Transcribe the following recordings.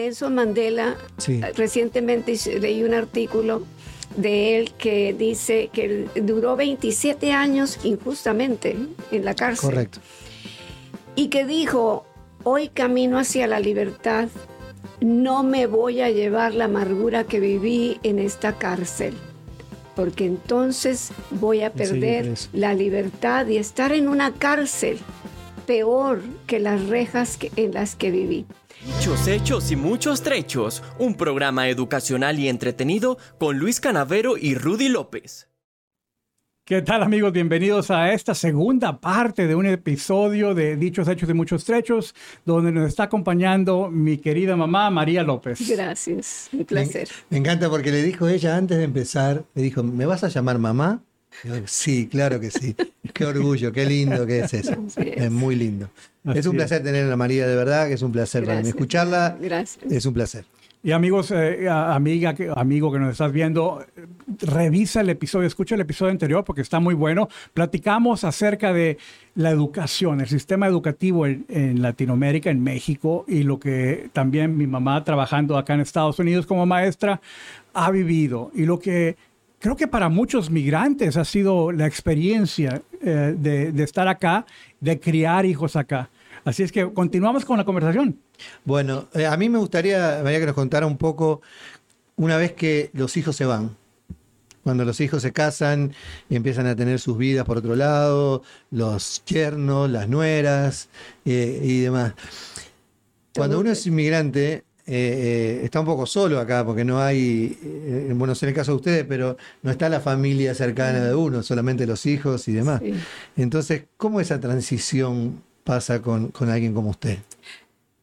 Nelson Mandela, recientemente leí un artículo de él que dice que duró 27 años injustamente en la cárcel. Correcto. Y que dijo, hoy camino hacia la libertad, no me voy a llevar la amargura que viví en esta cárcel, porque entonces voy a perder la libertad y estar en una cárcel peor que las rejas en las que viví. Muchos hechos y muchos trechos, un programa educacional y entretenido con Luis Canavero y Rudy López. ¿Qué tal amigos? Bienvenidos a esta segunda parte de un episodio de Dichos Hechos y Muchos Trechos, donde nos está acompañando mi querida mamá María López. Gracias, un placer. Me, me encanta porque le dijo ella antes de empezar, le dijo, ¿me vas a llamar mamá? Sí, claro que sí. Qué orgullo, qué lindo que es eso. Es. muy lindo. es un placer tener a María, de verdad, que es un placer para mí escucharla. Gracias. Es un placer. Y amigos, eh, amiga, amigo que nos estás viendo, revisa el episodio, escucha el episodio anterior porque está muy bueno. Platicamos acerca de la educación, el sistema educativo en, en, Latinoamérica, en México, y lo que también mi mamá trabajando acá en Estados Unidos como maestra ha vivido y lo que creo que para muchos migrantes ha sido la experiencia eh, de, estar acá, de criar hijos acá. Así es que continuamos con la conversación. Bueno, eh, a mí me gustaría, María, que nos contara un poco una vez que los hijos se van. Cuando los hijos se casan y empiezan a tener sus vidas por otro lado, los yernos, las nueras eh, y demás. Cuando uno es inmigrante, eh, eh, está un poco solo acá, porque no hay, eh, bueno, en el caso de ustedes, pero no está la familia cercana de uno, solamente los hijos y demás. Entonces, ¿cómo esa transición pasa con, alguien como usted?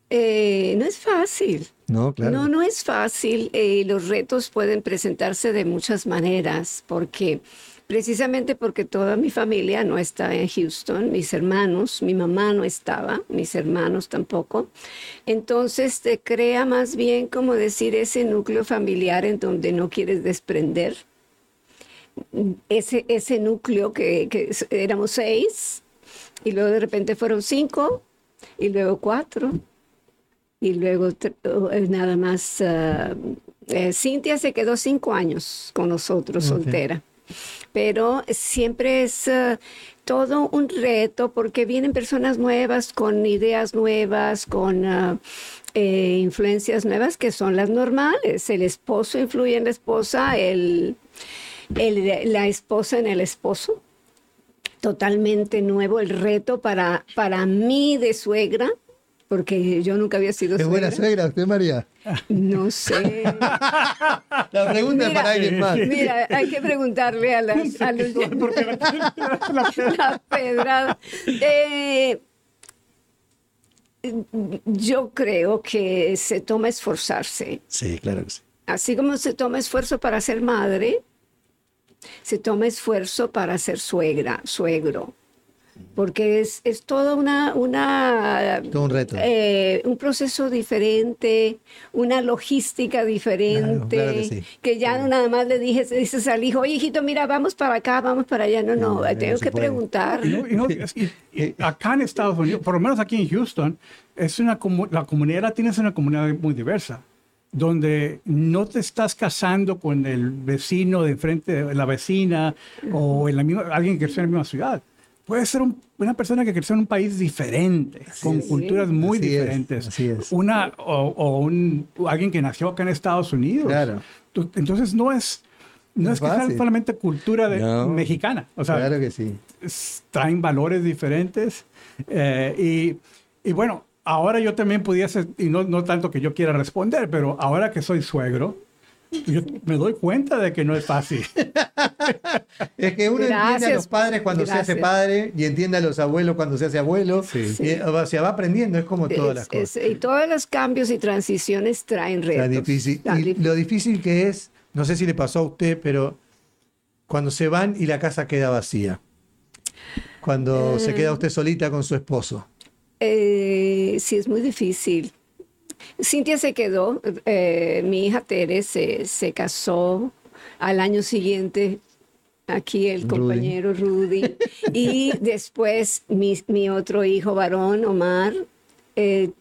no es fácil. No, claro. No, no es fácil. los retos pueden presentarse de muchas maneras, porque precisamente porque toda mi familia no está en Houston, mis hermanos, mi mamá no estaba, mis hermanos tampoco. Entonces te crea más bien como decir ese núcleo familiar en donde no quieres desprender. Ese, ese núcleo que, que éramos seis y luego de repente fueron cinco y luego cuatro y luego eh, nada más. Uh, Cintia se quedó cinco años con nosotros, soltera pero siempre es eh, todo un reto porque vienen personas nuevas con ideas nuevas, con eh, eh, influencias nuevas que son las normales. El esposo influye en la esposa, el, la esposa en el esposo. Totalmente nuevo el reto para, para mí de suegra porque yo nunca había sido ¿Es buena suegra usted, María? No sé. La pregunta es para alguien más. Mira, hay que preguntarle a, las, a los... la pedrada. Eh, yo creo que se toma esforzarse. Sí, claro que sí. Así como se toma esfuerzo para ser madre, se toma esfuerzo para ser suegra, suegro porque es, es todo una, una un reto. Eh, un proceso diferente, una logística diferente, que, ya no nada más le dije, dices al hijo, oye hijito, mira, vamos para acá, vamos para allá, no, no, tengo que preguntar. acá en Estados Unidos, por lo menos aquí en Houston, es una la comunidad latina es una comunidad muy diversa donde no te estás casando con el vecino de frente, la vecina o el amigo, alguien que creció en la misma ciudad puede ser una persona que creció en un país diferente, con culturas muy diferentes. así es. Una, o, un, alguien que nació acá en Estados Unidos. Claro. Entonces no es, no, es, que sea solamente cultura mexicana. O sea, claro que sí. traen valores diferentes. Eh, y, y, bueno, ahora yo también pudiese, y no, no tanto que yo quiera responder, pero ahora que soy suegro, yo me doy cuenta de que no es fácil. es que uno entiende a los padres cuando se hace padre y entiende a los abuelos cuando se hace abuelo. Y, o sea, va aprendiendo, es como todas las cosas. y todos los cambios y transiciones traen retos. Difícil. Y lo difícil que es, no sé si le pasó a usted, pero cuando se van y la casa queda vacía. Cuando se queda eh. usted solita con su esposo. Eh, sí, es muy difícil. Cintia se quedó, eh, mi hija Tere se, casó al año siguiente, aquí el compañero Rudy, y después mi, otro hijo varón, Omar, eh,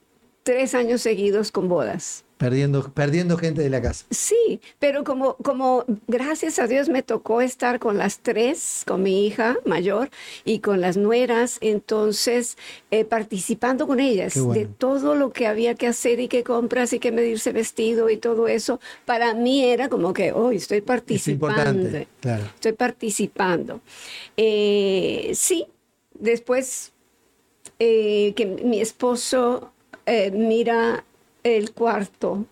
tres años seguidos con bodas. Perdiendo, perdiendo gente de la casa. Sí, pero como, como gracias a Dios me tocó estar con las tres, con mi hija mayor y con las nueras, entonces eh, participando con ellas bueno. de todo lo que había que hacer y qué compras y qué medirse vestido y todo eso, para mí era como que, hoy estoy Es participando. importante, claro. Estoy participando. Eh, sí, después eh, que mi esposo eh, mira el cuarto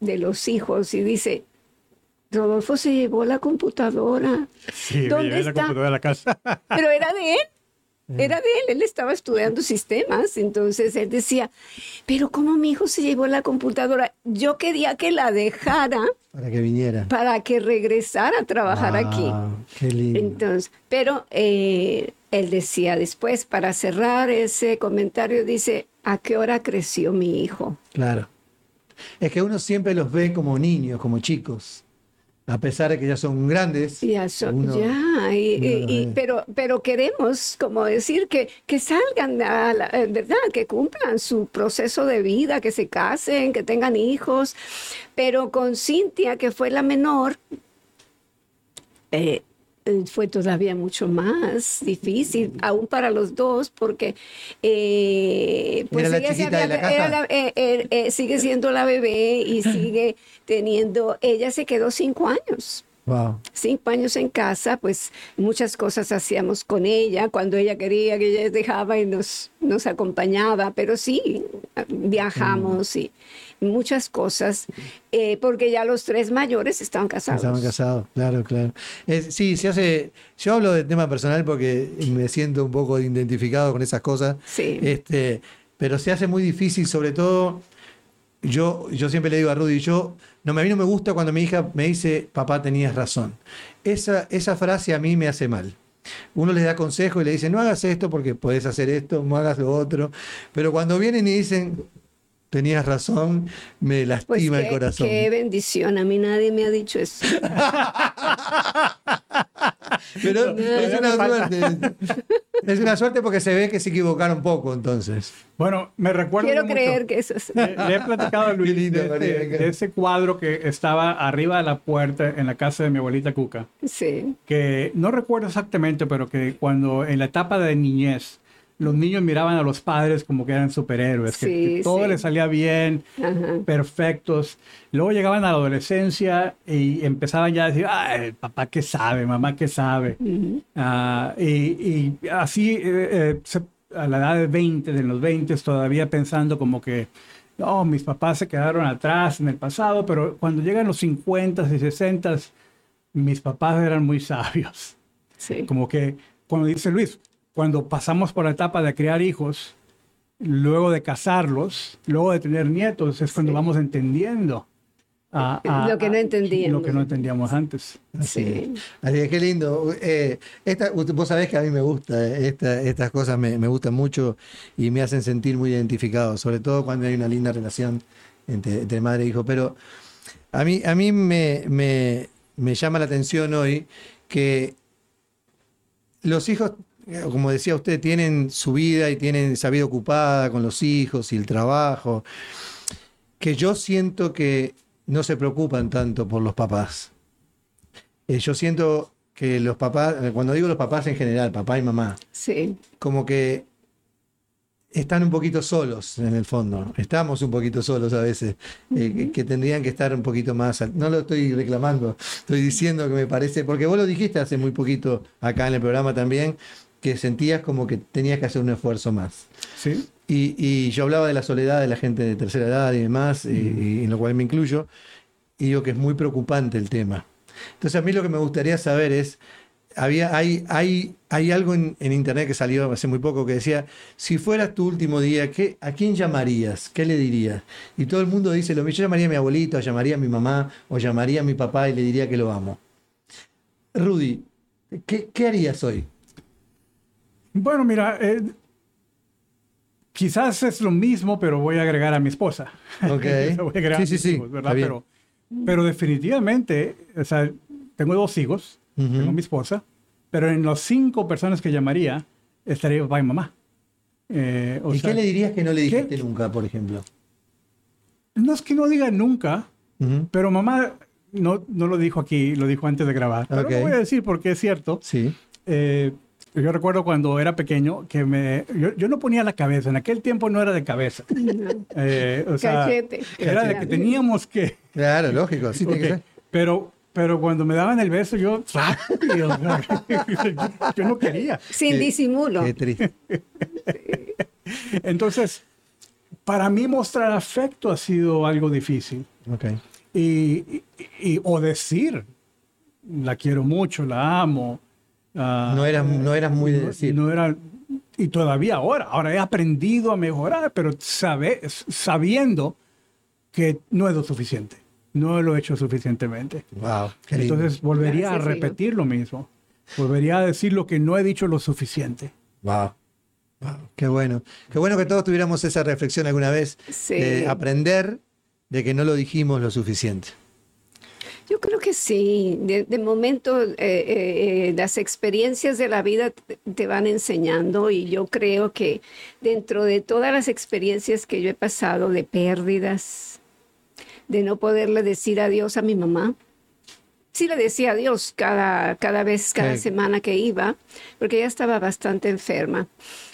de los hijos y dice, Rodolfo se llevó la computadora. Sí, me ¿Dónde llevé la está? computadora a la casa. Pero era de él. Era de él, él estaba estudiando sistemas, entonces él decía, pero ¿cómo mi hijo se llevó la computadora? Yo quería que la dejara Para que viniera. para que regresara a trabajar aquí. Ah, Qué lindo. Entonces, pero eh, él decía después, para cerrar ese comentario, dice, ¿a qué hora creció mi hijo? Claro. Es que uno siempre los ve como niños, como chicos. A pesar de que ya son grandes. Ya, son- uno- ya, y- uno y- los y- ve. pero, pero queremos como decir que, que salgan, a la- eh, ¿verdad? Que cumplan su proceso de vida, que se casen, que tengan hijos. Pero con Cintia, que fue la menor, eh, fue todavía mucho más difícil, aún para los dos, porque eh, pues Era la ella se chiquita de había- la casa. era la- eh, eh, eh, sigue siendo la bebé y sigue teniendo, ella se quedó cinco años Wow. cinco años en casa, pues muchas cosas hacíamos con ella, cuando ella quería que ella dejaba y nos, nos acompañaba, pero sí, viajamos y muchas cosas, eh, porque ya los tres mayores estaban casados. Estaban casados, claro, claro. Es- sí, se hace. Yo hablo de tema personal porque me siento un poco identificado con esas cosas. Sí. Este, pero se hace muy difícil, sobre todo. Yo, yo siempre le digo a Rudy, yo, no, a mí no me gusta cuando mi hija me dice, papá, tenías razón. Esa, esa frase a mí me hace mal. Uno les da consejo y le dice, no hagas esto porque puedes hacer esto, no hagas lo otro. Pero cuando vienen y dicen, tenías razón, me Pues lastima el qué, corazón. qué bendición, a mí nadie me ha dicho eso. Pero No, es una suerte. Es una suerte porque se ve que se equivocaron poco entonces. Bueno, me recuerdo Quiero mucho- creer que eso es... Le, le he platicado a Luis lindo, de, María, ese- venga. de ese cuadro que estaba arriba de la puerta en la casa de mi abuelita Cuca, Sí, que no recuerdo exactamente, pero que cuando en la etapa de niñez los niños miraban a los padres como que eran superhéroes, que- todo sí. les salía bien, ajá. perfectos. Luego llegaban a la adolescencia y empezaban ya a decir, ay, papá qué sabe, mamá qué sabe. Ah, y, y así, eh, eh, se- a la edad de 20, de los 20, todavía pensando como que, no, mis papás se quedaron atrás en el pasado, pero cuando llegan los 50 y 60, mis papás eran muy sabios. Sí. Como que, cuando dice Luis, cuando pasamos por la etapa de criar hijos, luego de casarlos, luego de tener nietos, es cuando Sí. vamos entendiendo. a- a- Lo que no entendíamos. Lo que no entendíamos antes. Así Sí. es. Así es, qué lindo. Eh, esta, vos sabés que a mí me gusta, eh, esta- estas cosas me, me gustan mucho y me hacen sentir muy identificado, sobre todo cuando hay una linda relación entre, entre madre e hijo. Pero a mí, a mí me, me- me llama la atención hoy que los hijos, como decía usted, tienen su vida y tienen esa vida ocupada con los hijos y el trabajo, que yo siento que no se preocupan tanto por los papás. Eh, yo siento que los papás, eh, cuando digo los papás en general, papá y mamá, Sí, como que están un poquito solos en el fondo. Estamos un poquito solos a veces, eh, que, que tendrían que estar un poquito más. No lo estoy reclamando, estoy diciendo que me parece, porque vos lo dijiste hace muy poquito acá en el programa también, que sentías como que tenías que hacer un esfuerzo más. ¿Sí? Y, y yo hablaba de la soledad de la gente de tercera edad y demás, y, y en lo cual me incluyo, y digo que es muy preocupante el tema. Entonces a mí lo que me gustaría saber es, había, hay, hay, hay algo en, en internet que salió hace muy poco que decía, si fuera tu último día, ¿qué, ¿a quién llamarías? ¿Qué le dirías? Y todo el mundo dice lo mismo, yo llamaría a mi abuelito, o llamaría a mi mamá, o llamaría a mi papá y le diría que lo amo. Rudy, ¿qué, qué harías hoy? Bueno, mira, eh, quizás es lo mismo, pero voy a agregar a mi esposa. Ok. Voy a agregar Sí, a sí, sí, hijos. Pero, pero definitivamente, o sea, tengo dos hijos, tengo mi esposa, pero en las cinco personas que llamaría estaría papá y mamá. Eh, o ¿Y sea, qué le dirías que no le ¿qué? dijiste nunca, por ejemplo? no es que no diga nunca, pero mamá no, no lo dijo aquí, lo dijo antes de grabar. Pero Ok. lo voy a decir porque es cierto. Sí. Eh, yo recuerdo cuando era pequeño que me, yo, yo no ponía la cabeza, en aquel tiempo no era de cabeza. Eh, o sea, Cachete. era de que teníamos que... Claro, lógico. Sí, tiene que ser. Pero, pero cuando me daban el beso, yo, rápido, yo, yo no quería. Sin Qué- disimulo. Qué triste. Entonces, para mí mostrar afecto ha sido algo difícil. Ok. Y, y- y- o decir, la quiero mucho, la amo. Ah, No eras, no eras muy de no- decir. no era, y todavía ahora, ahora he aprendido a mejorar, pero sabe, sabiendo que no es lo suficiente. No lo he hecho suficientemente. Wow. Qué lindo. Entonces volvería Gracias, a repetir lo mismo. Volvería a decir lo que no he dicho lo suficiente. Wow. Wow, Qué bueno. Qué bueno que todos tuviéramos esa reflexión alguna vez Sí. de aprender de que no lo dijimos lo suficiente. Yo creo que sí. De, de momento, eh, eh, eh, las experiencias de la vida te, van enseñando y yo creo que dentro de todas las experiencias que yo he pasado de pérdidas, de no poderle decir adiós a mi mamá, sí le decía adiós cada, cada vez, cada Sí. semana que iba, porque ella estaba bastante enferma,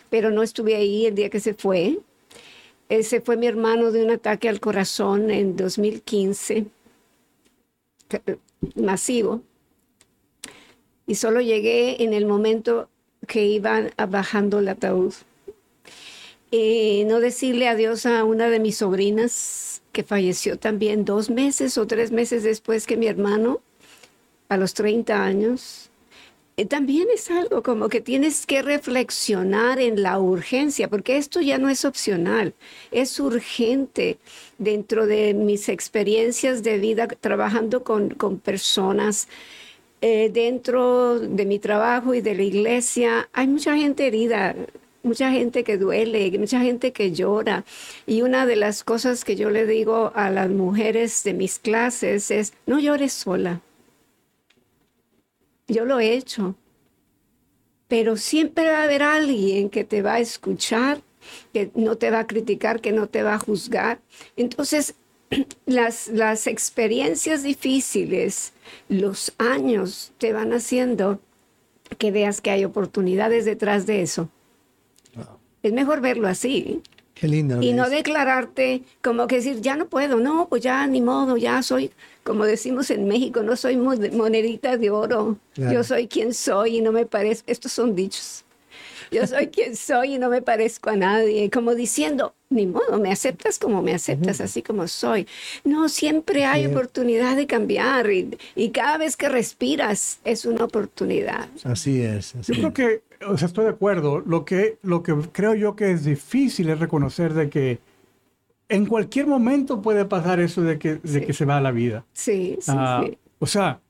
pero no estuve ahí el día que se fue. Eh, se fue mi hermano de un ataque al corazón en 2015 que- masivo. Y solo llegué en el momento que iban bajando el ataúd. Eh, no decirle adiós a una de mis sobrinas que falleció también dos meses o tres meses después que mi hermano, a los 30 años. Eh, también es algo como que tienes que reflexionar en la urgencia, porque esto ya no es opcional, es urgente dentro de mis experiencias de vida trabajando con, con personas. eh, dentro de mi trabajo y de la iglesia hay mucha gente herida, mucha gente que duele, mucha gente que llora. Y una de las cosas que yo le digo a las mujeres de mis clases es, no llores sola. Yo lo he hecho. Pero siempre va a haber alguien que te va a escuchar, que no te va a criticar, que no te va a juzgar. Entonces, las, las experiencias difíciles, los años te van haciendo que veas que hay oportunidades detrás de eso. Es mejor verlo así Qué lindo. y no declararte como que decir, ya no puedo, no, pues ya ni modo, ya soy, como decimos en México, no soy mo- monedita de oro, Claro. yo soy quien soy y no me parezco, estos son dichos, yo soy quien soy y no me parezco a nadie, como diciendo, ni modo, me aceptas como me aceptas, así como soy. No, siempre hay Sí. oportunidad de cambiar y, y cada vez que respiras es una oportunidad. Así es. así Yo creo es. que, o sea, estoy de acuerdo. Lo que, lo que creo yo que es difícil es reconocer de que en cualquier momento puede pasar eso de que, de Sí. que se va la vida. Sí, sí, Ah, sí. O sea,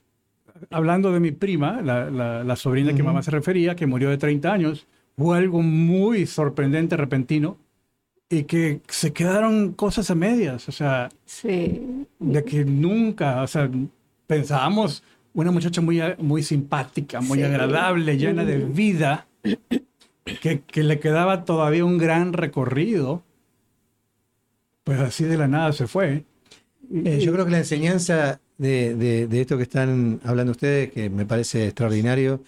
hablando de mi prima, la, la- la sobrina que mamá se refería, que murió de 30 años, fue algo muy sorprendente, repentino, y que se quedaron cosas a medias. O sea, Sí, de que nunca, o sea, pensábamos una muchacha muy, muy simpática, muy Sí. agradable, llena de vida, que, que le quedaba todavía un gran recorrido, pues así de la nada se fue. Eh, yo creo que la enseñanza de, de- de esto que están hablando ustedes, que me parece extraordinario,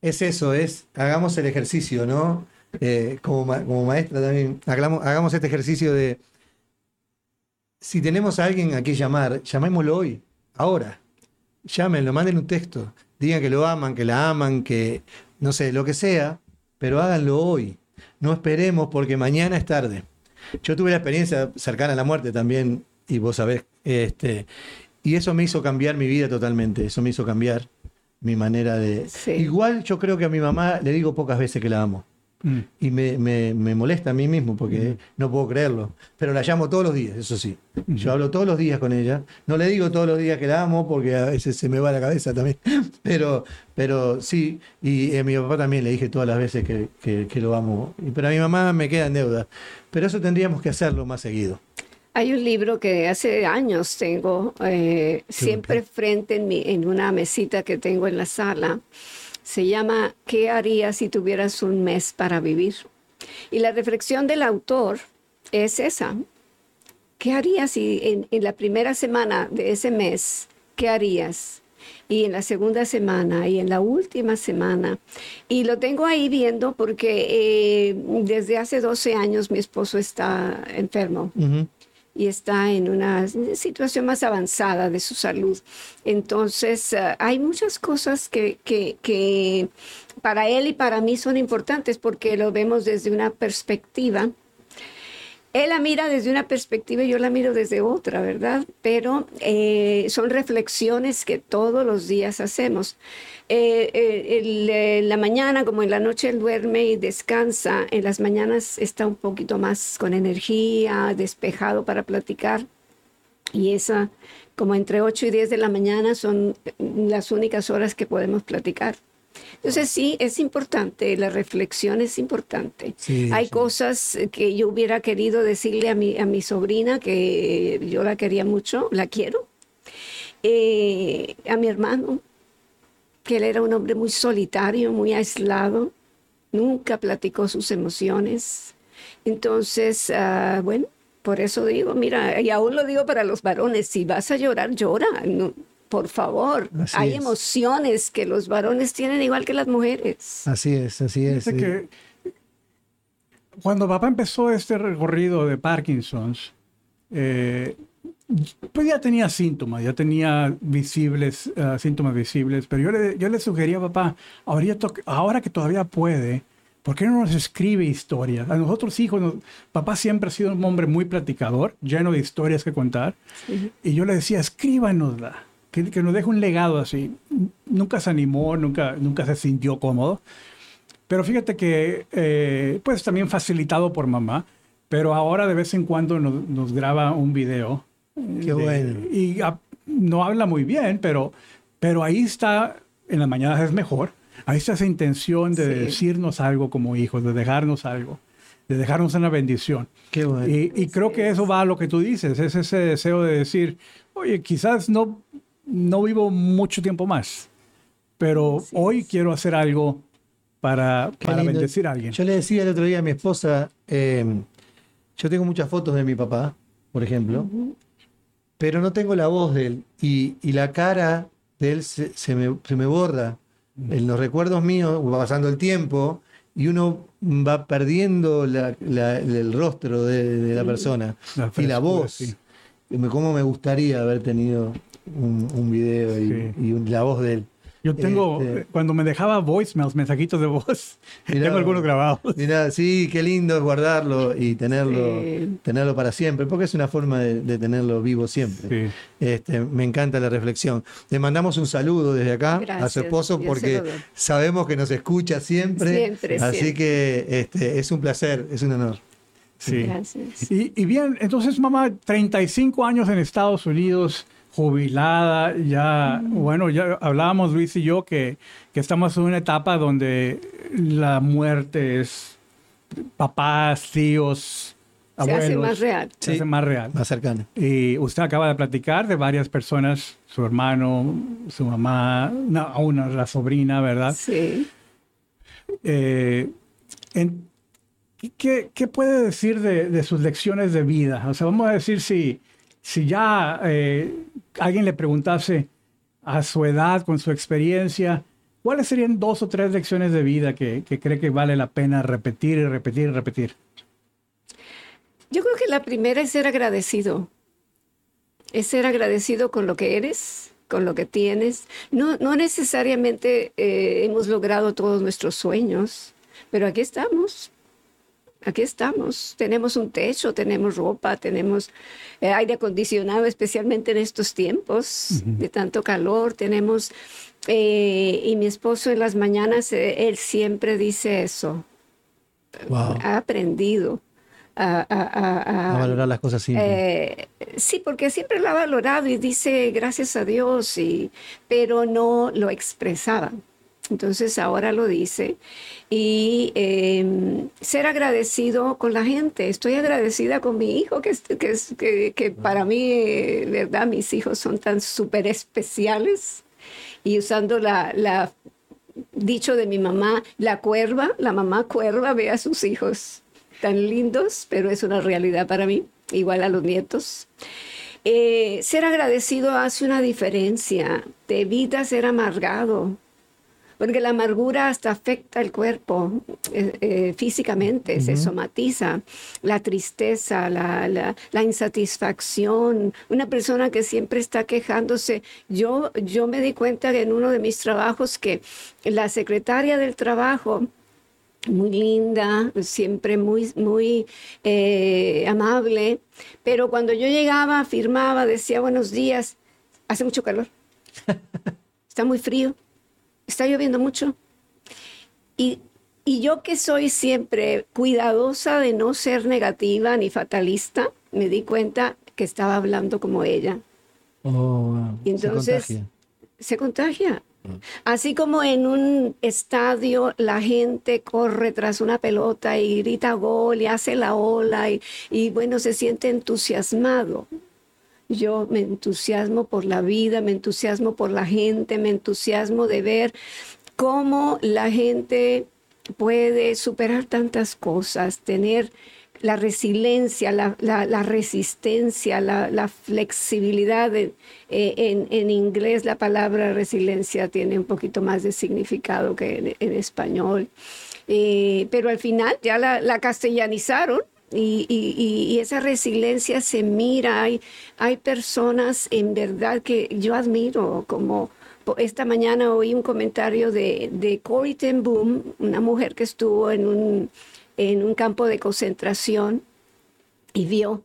es eso, es hagamos el ejercicio, ¿no? Eh, como, ma- como maestra también, hagamos, hagamos este ejercicio de, si tenemos a alguien a quien llamar, llamémoslo hoy, ahora. Llámenlo, manden un texto, digan que lo aman, que la aman, que no sé, lo que sea, pero háganlo hoy. No esperemos porque mañana es tarde. Yo tuve la experiencia cercana a la muerte también, y vos sabés, este, y eso me hizo cambiar mi vida totalmente, eso me hizo cambiar mi manera de... Sí. Igual yo creo que a mi mamá le digo pocas veces que la amo, Mm. y me, me- me molesta a mí mismo porque no puedo creerlo, pero la llamo todos los días, eso sí. Yo hablo todos los días con ella, no le digo todos los días que la amo porque a veces se me va la cabeza también, pero, pero sí, y a mi papá también le dije todas las veces que, que- que lo amo, pero a mi mamá me queda en deuda, pero eso tendríamos que hacerlo más seguido. Hay un libro que hace años tengo eh, siempre frente en, mi, en una mesita que tengo en la sala. Se llama ¿Qué harías si tuvieras un mes para vivir? Y la reflexión del autor es esa. ¿qué harías si en, en la primera semana de ese mes, qué harías? y en la segunda semana y en la última semana. Y lo tengo ahí viendo porque eh, desde hace 12 años mi esposo está enfermo. Y está en una situación más avanzada de su salud. Entonces, eh, hay muchas cosas que, que, que para él y para mí son importantes porque lo vemos desde una perspectiva él la mira desde una perspectiva y yo la miro desde otra, ¿verdad? Pero eh, son reflexiones que todos los días hacemos. Eh, eh, la mañana, como en la noche, él duerme y descansa. En las mañanas está un poquito más con energía, despejado para platicar. Y esa, como entre 8 y 10 de la mañana, son las únicas horas que podemos platicar. Entonces sí, es importante, la reflexión es importante. Hay cosas que yo hubiera querido decirle a mi, a mi sobrina, que yo la quería mucho, la quiero, eh, a mi hermano, que él era un hombre muy solitario, muy aislado, nunca platicó sus emociones. Entonces, ah, bueno, por eso digo, mira, y aún lo digo para los varones, si vas a llorar, llora. No, por favor, hay emociones que los varones tienen igual que las mujeres. Así es, así es. Que cuando papá empezó este recorrido de Parkinson's, eh, pues ya tenía síntomas, ya tenía visibles, ah, síntomas visibles, pero yo le, yo le sugería a papá, ahora que todavía puede, ¿por qué no nos escribe historias? A nosotros hijos, papá siempre ha sido un hombre muy platicador, lleno de historias que contar, y yo le decía, escríbanosla que, nos deje un legado así. Nunca se animó, nunca, nunca se sintió cómodo. Pero fíjate que, eh, pues también facilitado por mamá, pero ahora de vez en cuando nos, graba un video. Qué bueno. Y no habla muy bien, pero, pero ahí está, en las mañanas es mejor. Ahí está esa intención de decirnos algo como hijos, de dejarnos algo, de dejarnos una bendición. Qué bueno. Y, y creo que eso va a lo que tú dices, es ese deseo de decir, oye, quizás no no vivo mucho tiempo más, pero hoy quiero hacer algo para, para bendecir a alguien. Yo le decía el otro día a mi esposa, em, yo tengo muchas fotos de mi papá, por ejemplo, pero no tengo la voz de él y, la cara de él se, me, borra. En los recuerdos míos va pasando el tiempo y uno va perdiendo el rostro de, la persona y la voz. Cómo me gustaría haber tenido un, video y, la voz de él. Yo tengo, este, cuando me dejaba voicemails, mensajitos de voz, tengo algunos grabados. Mira, sí, qué lindo guardarlo y tenerlo, tenerlo para siempre, porque es una forma de, tenerlo vivo siempre. Este, me encanta la reflexión. Le mandamos un saludo desde acá a su esposo porque sabemos que nos escucha siempre. así que este, es un placer, es un honor. Sí. Gracias. Y, y bien, entonces mamá, 35 años en Estados Unidos jubilada, ya, bueno, ya hablábamos Luis y yo que, que, estamos en una etapa donde la muerte es papás, tíos, abuelos. Se hace más real. Se hace más real. Más cercana. Y usted acaba de platicar de varias personas, su hermano, su mamá, una, la sobrina, ¿verdad? Sí. Eh, ¿qué, ¿qué, puede decir de, de, sus lecciones de vida? O sea, vamos a decir si si ya eh, alguien le preguntase a su edad, con su experiencia, ¿cuáles serían dos o tres lecciones de vida que, cree que vale la pena repetir y repetir y repetir? Yo creo que la primera es ser agradecido. Es ser agradecido con lo que eres, con lo que tienes. No, no necesariamente eh, hemos logrado todos nuestros sueños, pero aquí estamos aquí estamos, tenemos un techo, tenemos ropa, tenemos eh, aire acondicionado, especialmente en estos tiempos de tanto calor, tenemos, eh, y mi esposo en las mañanas, eh, él siempre dice eso, ha aprendido. A, valorar las cosas simples. sí, porque siempre lo ha valorado y dice gracias a Dios, y, pero no lo expresaba. Entonces ahora lo dice. Y em, ser agradecido con la gente. Estoy agradecida con mi hijo, que, que, que, para mí, eh, verdad, mis hijos son tan súper especiales. Y usando la, la, dicho de mi mamá, la cuerva, la mamá cuerva ve a sus hijos. tan lindos, pero es una realidad para mí, igual a los nietos. Eh, ser agradecido hace una diferencia. Te evita ser amargado, porque la amargura hasta afecta el cuerpo eh, eh, físicamente, se somatiza, la tristeza, la, la, insatisfacción, una persona que siempre está quejándose. Yo, yo me di cuenta en uno de mis trabajos que la secretaria del trabajo, muy linda, siempre muy, muy eh, amable, pero cuando yo llegaba, firmaba, decía buenos días, hace mucho calor, está muy frío, está lloviendo mucho. Y, y yo que soy siempre cuidadosa de no ser negativa ni fatalista, me di cuenta que estaba hablando como ella. Oh, y entonces se contagia. Se contagia. Así como en un estadio la gente corre tras una pelota y grita gol y hace la ola y, y bueno, se siente entusiasmado. Yo me entusiasmo por la vida, me entusiasmo por la gente, me entusiasmo de ver cómo la gente puede superar tantas cosas, tener la resiliencia, la, resistencia, la, flexibilidad. Eh, en, inglés la palabra resiliencia tiene un poquito más de significado que en, español. Eh, pero al final ya la, castellanizaron y, esa resiliencia se mira. Hay, hay personas en verdad que yo admiro como esta mañana oí un comentario de, de Corey Ten Boom, una mujer que estuvo en un en un campo de concentración y vio,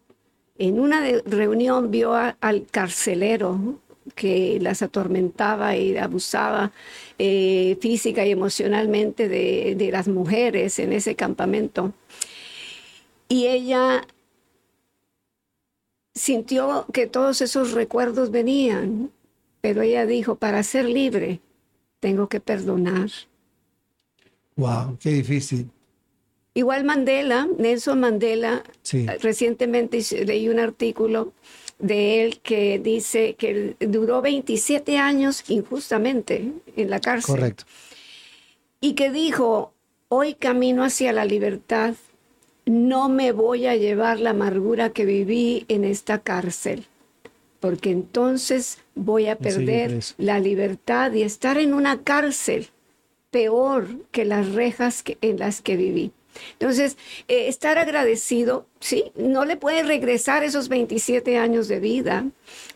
en una reunión vio al carcelero que las atormentaba y abusaba eh, física y emocionalmente de, de las mujeres en ese campamento. Y ella sintió que todos esos recuerdos venían, pero ella dijo, para ser libre, tengo que perdonar. Wow, qué difícil. Igual Mandela, Nelson Mandela, recientemente leí un artículo de él que dice que duró 27 años injustamente en la cárcel. Correcto. Y que dijo, hoy camino hacia la libertad, no me voy a llevar la amargura que viví en esta cárcel, porque entonces voy a perder la libertad y estar en una cárcel peor que las rejas en las que viví. Entonces, eh, estar agradecido, sí, no le puede regresar esos 27 años de vida,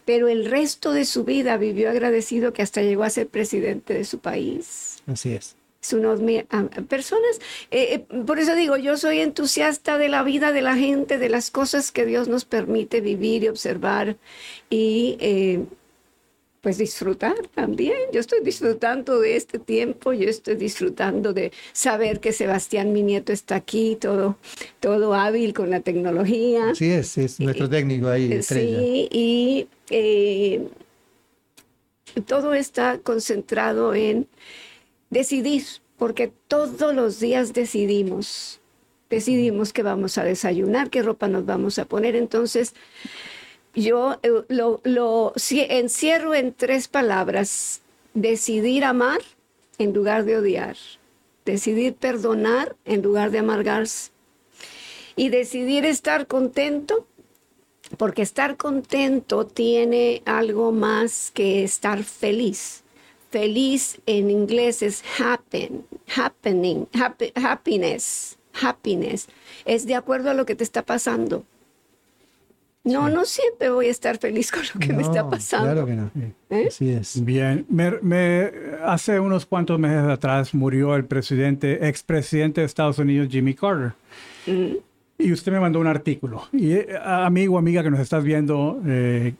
pero el resto de su vida vivió agradecido que hasta llegó a ser presidente de su país. Así es. Son personas, eh, eh, por eso digo, yo soy entusiasta de la vida de la gente, de las cosas que Dios nos permite vivir y observar y pues disfrutar también. Yo estoy disfrutando de este tiempo, yo estoy disfrutando de saber que Sebastián, mi nieto, está aquí, todo, todo hábil con la tecnología. Sí, es, es nuestro técnico ahí. Estrella. Sí, y eh, todo está concentrado en decidir, porque todos los días decidimos. Decidimos qué vamos a desayunar, qué ropa nos vamos a poner. Entonces, yo eh, lo, lo encierro en tres palabras. Decidir amar en lugar de odiar. Decidir perdonar en lugar de amargarse. Y decidir estar contento, porque estar contento tiene algo más que estar feliz. Feliz en inglés es happen, happening, happiness, happiness. Es de acuerdo a lo que te está pasando. No, no siempre voy a estar feliz con lo que me está pasando. Claro que no. ¿Eh? Así es. Bien, me, hace unos cuantos meses atrás murió el presidente, expresidente de Estados Unidos, Jimmy Carter. Mm. Y usted me mandó un artículo. Y eh, amigo, amiga que nos estás viendo, eh,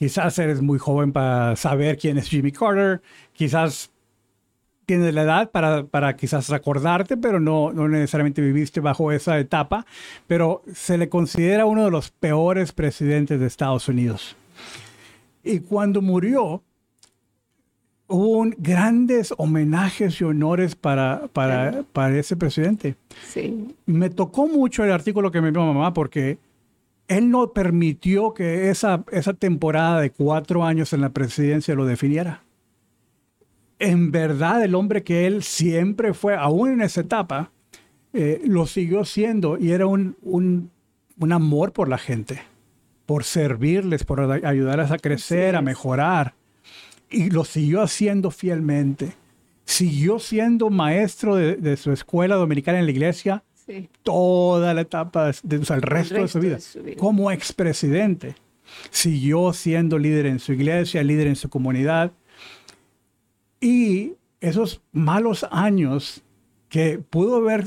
quizás eres muy joven para saber quién es Jimmy Carter, quizás tienes la edad para, para quizás recordarte, pero no, no necesariamente viviste bajo esa etapa, pero se le considera uno de los peores presidentes de Estados Unidos. Y cuando murió, hubo grandes homenajes y honores para, para, para ese presidente. Sí. Me tocó mucho el artículo que me envió mamá porque él no permitió que esa, esa temporada de cuatro años en la presidencia lo definiera en verdad el hombre que él siempre fue, aún en esa etapa, eh, lo siguió siendo y era un, un, un, amor por la gente, por servirles, por ayudarles a crecer, a mejorar. Y lo siguió haciendo fielmente. Siguió siendo maestro de, de su escuela dominicana en la iglesia sí. toda la etapa, de, o sea, el, resto el, resto de, su vida. de su vida. Como expresidente. Siguió siendo líder en su iglesia, líder en su comunidad. Y esos malos años que pudo haber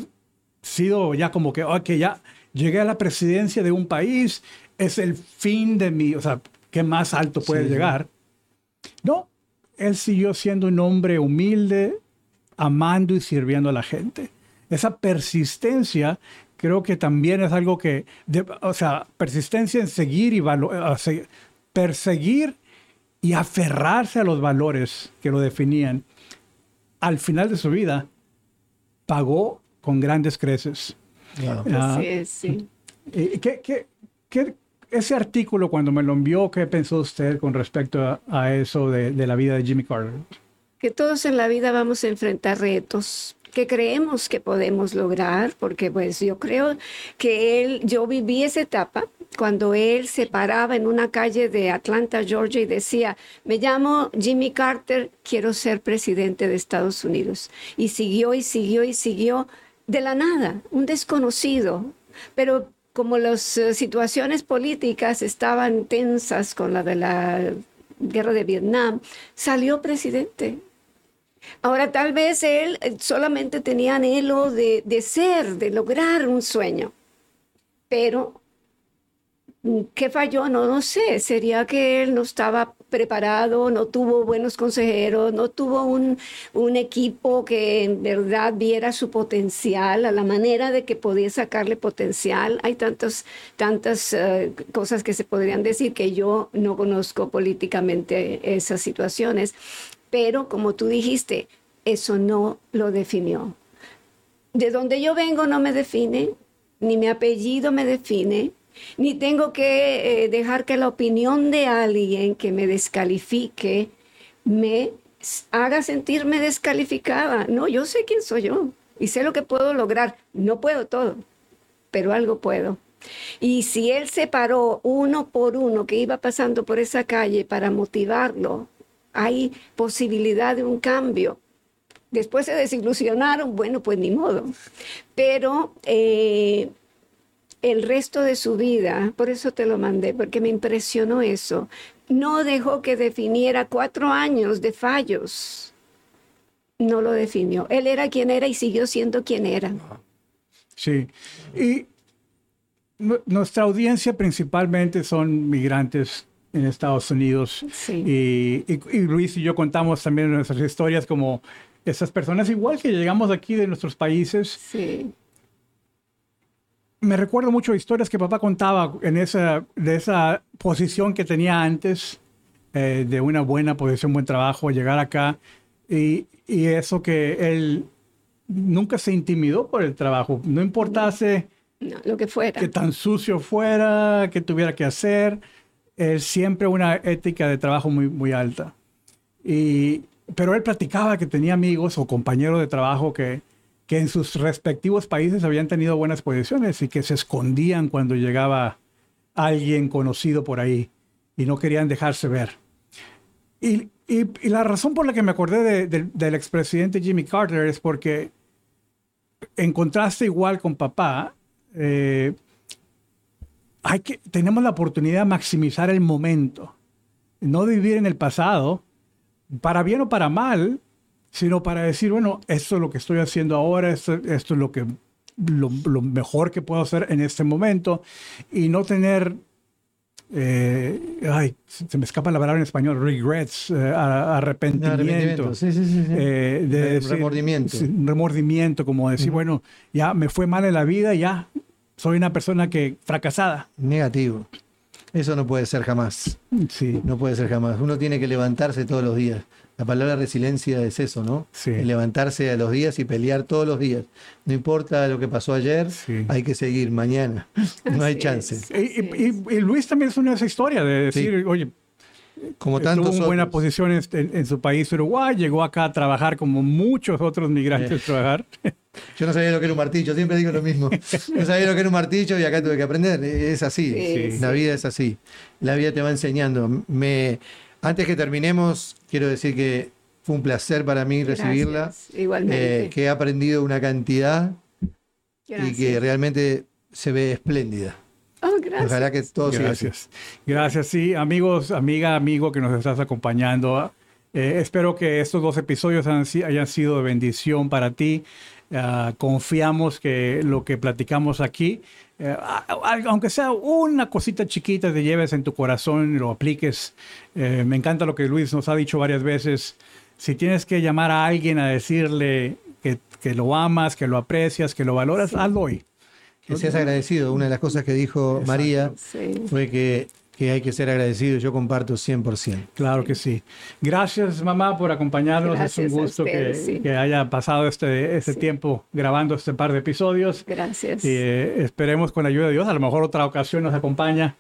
sido ya como que, ok, ya llegué a la presidencia de un país, es el fin de mi, o sea, ¿qué más alto puede sí, llegar? No, él siguió siendo un hombre humilde, amando y sirviendo a la gente. Esa persistencia creo que también es algo que, de, o sea, persistencia en seguir y valor, perseguir y aferrarse a los valores que lo definían. Al final de su vida, pagó con grandes creces. Claro. Uh, sí, sí. ¿qué, qué, qué, ese artículo, cuando me lo envió, ¿qué pensó usted con respecto a, a eso de, de, la vida de Jimmy Carter? Que todos en la vida vamos a enfrentar retos que creemos que podemos lograr, porque pues yo creo que él, yo viví esa etapa cuando él se paraba en una calle de Atlanta, Georgia y decía, me llamo Jimmy Carter, quiero ser presidente de Estados Unidos. Y siguió y siguió y siguió de la nada, un desconocido, pero como las uh, situaciones políticas estaban tensas con la de la guerra de Vietnam, salió presidente. Ahora, tal vez él solamente tenía anhelo de, de ser, de lograr un sueño, pero ¿Qué falló? No, no sé. Sería que él no estaba preparado, no tuvo buenos consejeros, no tuvo un, un, equipo que en verdad viera su potencial, a la manera de que podía sacarle potencial. Hay tantos, tantas uh, cosas que se podrían decir que yo no conozco políticamente esas situaciones, pero como tú dijiste, eso no lo definió. De donde yo vengo no me define, ni mi apellido me define ni tengo que eh, dejar que la opinión de alguien que me descalifique me haga sentirme descalificada. No, yo sé quién soy yo y sé lo que puedo lograr. No puedo todo, pero algo puedo. Y si él se paró uno por uno que iba pasando por esa calle para motivarlo, hay posibilidad de un cambio. Después se desilusionaron, bueno, pues ni modo. Pero eh, el resto de su vida, por eso te lo mandé, porque me impresionó eso, no dejó que definiera cuatro años de fallos. No lo definió. Él era quien era y siguió siendo quien era. Sí. Y nuestra audiencia principalmente son migrantes en Estados Unidos. Sí. Y, y, y, Luis y yo contamos también nuestras historias como esas personas, igual que llegamos aquí de nuestros países. Sí me recuerdo mucho historias que papá contaba en esa, de esa posición que tenía antes, eh, de una buena posición, buen trabajo, llegar acá, y, y, eso que él nunca se intimidó por el trabajo, no importase no, lo que fuera, que tan sucio fuera, que tuviera que hacer, él siempre una ética de trabajo muy, muy alta. Y, pero él platicaba que tenía amigos o compañeros de trabajo que, que en sus respectivos países habían tenido buenas posiciones y que se escondían cuando llegaba alguien conocido por ahí y no querían dejarse ver. Y, y, y la razón por la que me acordé de, de, del expresidente Jimmy Carter es porque en contraste igual con papá, eh, hay que, tenemos la oportunidad de maximizar el momento, no vivir en el pasado, para bien o para mal, sino para decir, bueno, esto es lo que estoy haciendo ahora, esto, esto es lo, que, lo, lo, mejor que puedo hacer en este momento y no tener, eh, ay, se me escapa la palabra en español, regrets, eh, arrepentimiento. arrepentimiento. Sí, sí, sí. Eh, de decir, remordimiento. remordimiento, como decir, mm. bueno, ya me fue mal en la vida, ya soy una persona que fracasada. Negativo. Eso no puede ser jamás. Sí. No puede ser jamás. Uno tiene que levantarse todos los días. La palabra resiliencia es eso, ¿no? Sí. El levantarse a los días y pelear todos los días. No importa lo que pasó ayer, sí. hay que seguir mañana. No hay chance. Y, y, y, Luis también es una de esa historia de decir, oye, como Estuvo tantos en buena otros. posición en, en- en su país, Uruguay. Llegó acá a trabajar como muchos otros migrantes trabajar. Yo no sabía lo que era un martillo, siempre digo lo mismo. No sabía lo que era un martillo y acá tuve que aprender. Es así, Sí, la vida es así. La vida te va enseñando. Me, antes que terminemos, quiero decir que fue un placer para mí Gracias, recibirla. Igualmente. eh, que he aprendido una cantidad y Gracias. que realmente se ve espléndida. Oh, gracias. Ojalá que todo así. Gracias. Gracias, sí, amigos, amiga, amigo que nos estás acompañando. Eh, espero que estos dos episodios han hayan sido de bendición para ti. Ah, confiamos que lo que platicamos aquí, eh, aunque sea una cosita chiquita, te lleves en tu corazón y lo apliques. Eh, me encanta lo que Luis nos ha dicho varias veces. Si tienes que llamar a alguien a decirle que, que lo amas, que lo aprecias, que lo valoras, hazlo hoy. Que seas agradecido. Una de las cosas que dijo Exacto. María Sí. fue que, que hay que ser agradecido. Yo comparto 100%. Claro que sí. Gracias, mamá, por acompañarnos. Gracias es un a gusto ustedes, que, sí. que haya pasado este, este Sí. tiempo grabando este par de episodios. Gracias. Y, eh, esperemos con la ayuda de Dios, a lo mejor otra ocasión nos acompaña.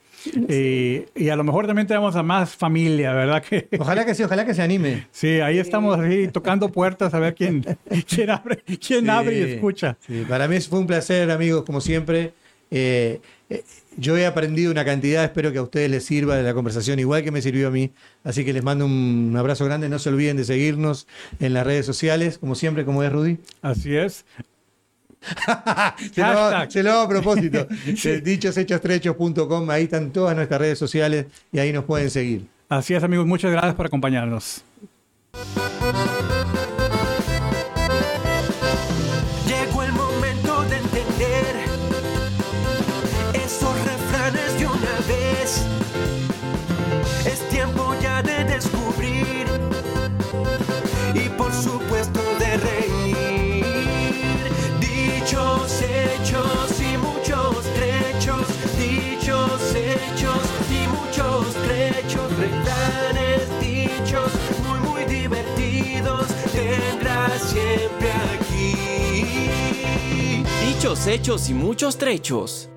Y, y a lo mejor también tenemos a más familia, ¿verdad? Que, Ojalá que sí, ojalá que se anime. sí, ahí estamos así tocando puertas a ver quién, quién abre, quién abre y Sí, escucha. sí, para mí fue un placer, amigos, como siempre. Eh, eh, yo he aprendido una cantidad, espero que a ustedes les sirva de la conversación, igual que me sirvió a mí. Así que les mando un abrazo grande. No se olviden de seguirnos en las redes sociales, como siempre, como es Rudy. Así es. se, lo, se lo hago a propósito. Eh, Dichoshechos.com, ahí están todas nuestras redes sociales y ahí nos pueden seguir. Así es, amigos. Muchas gracias por acompañarnos. Hechos y muchos trechos.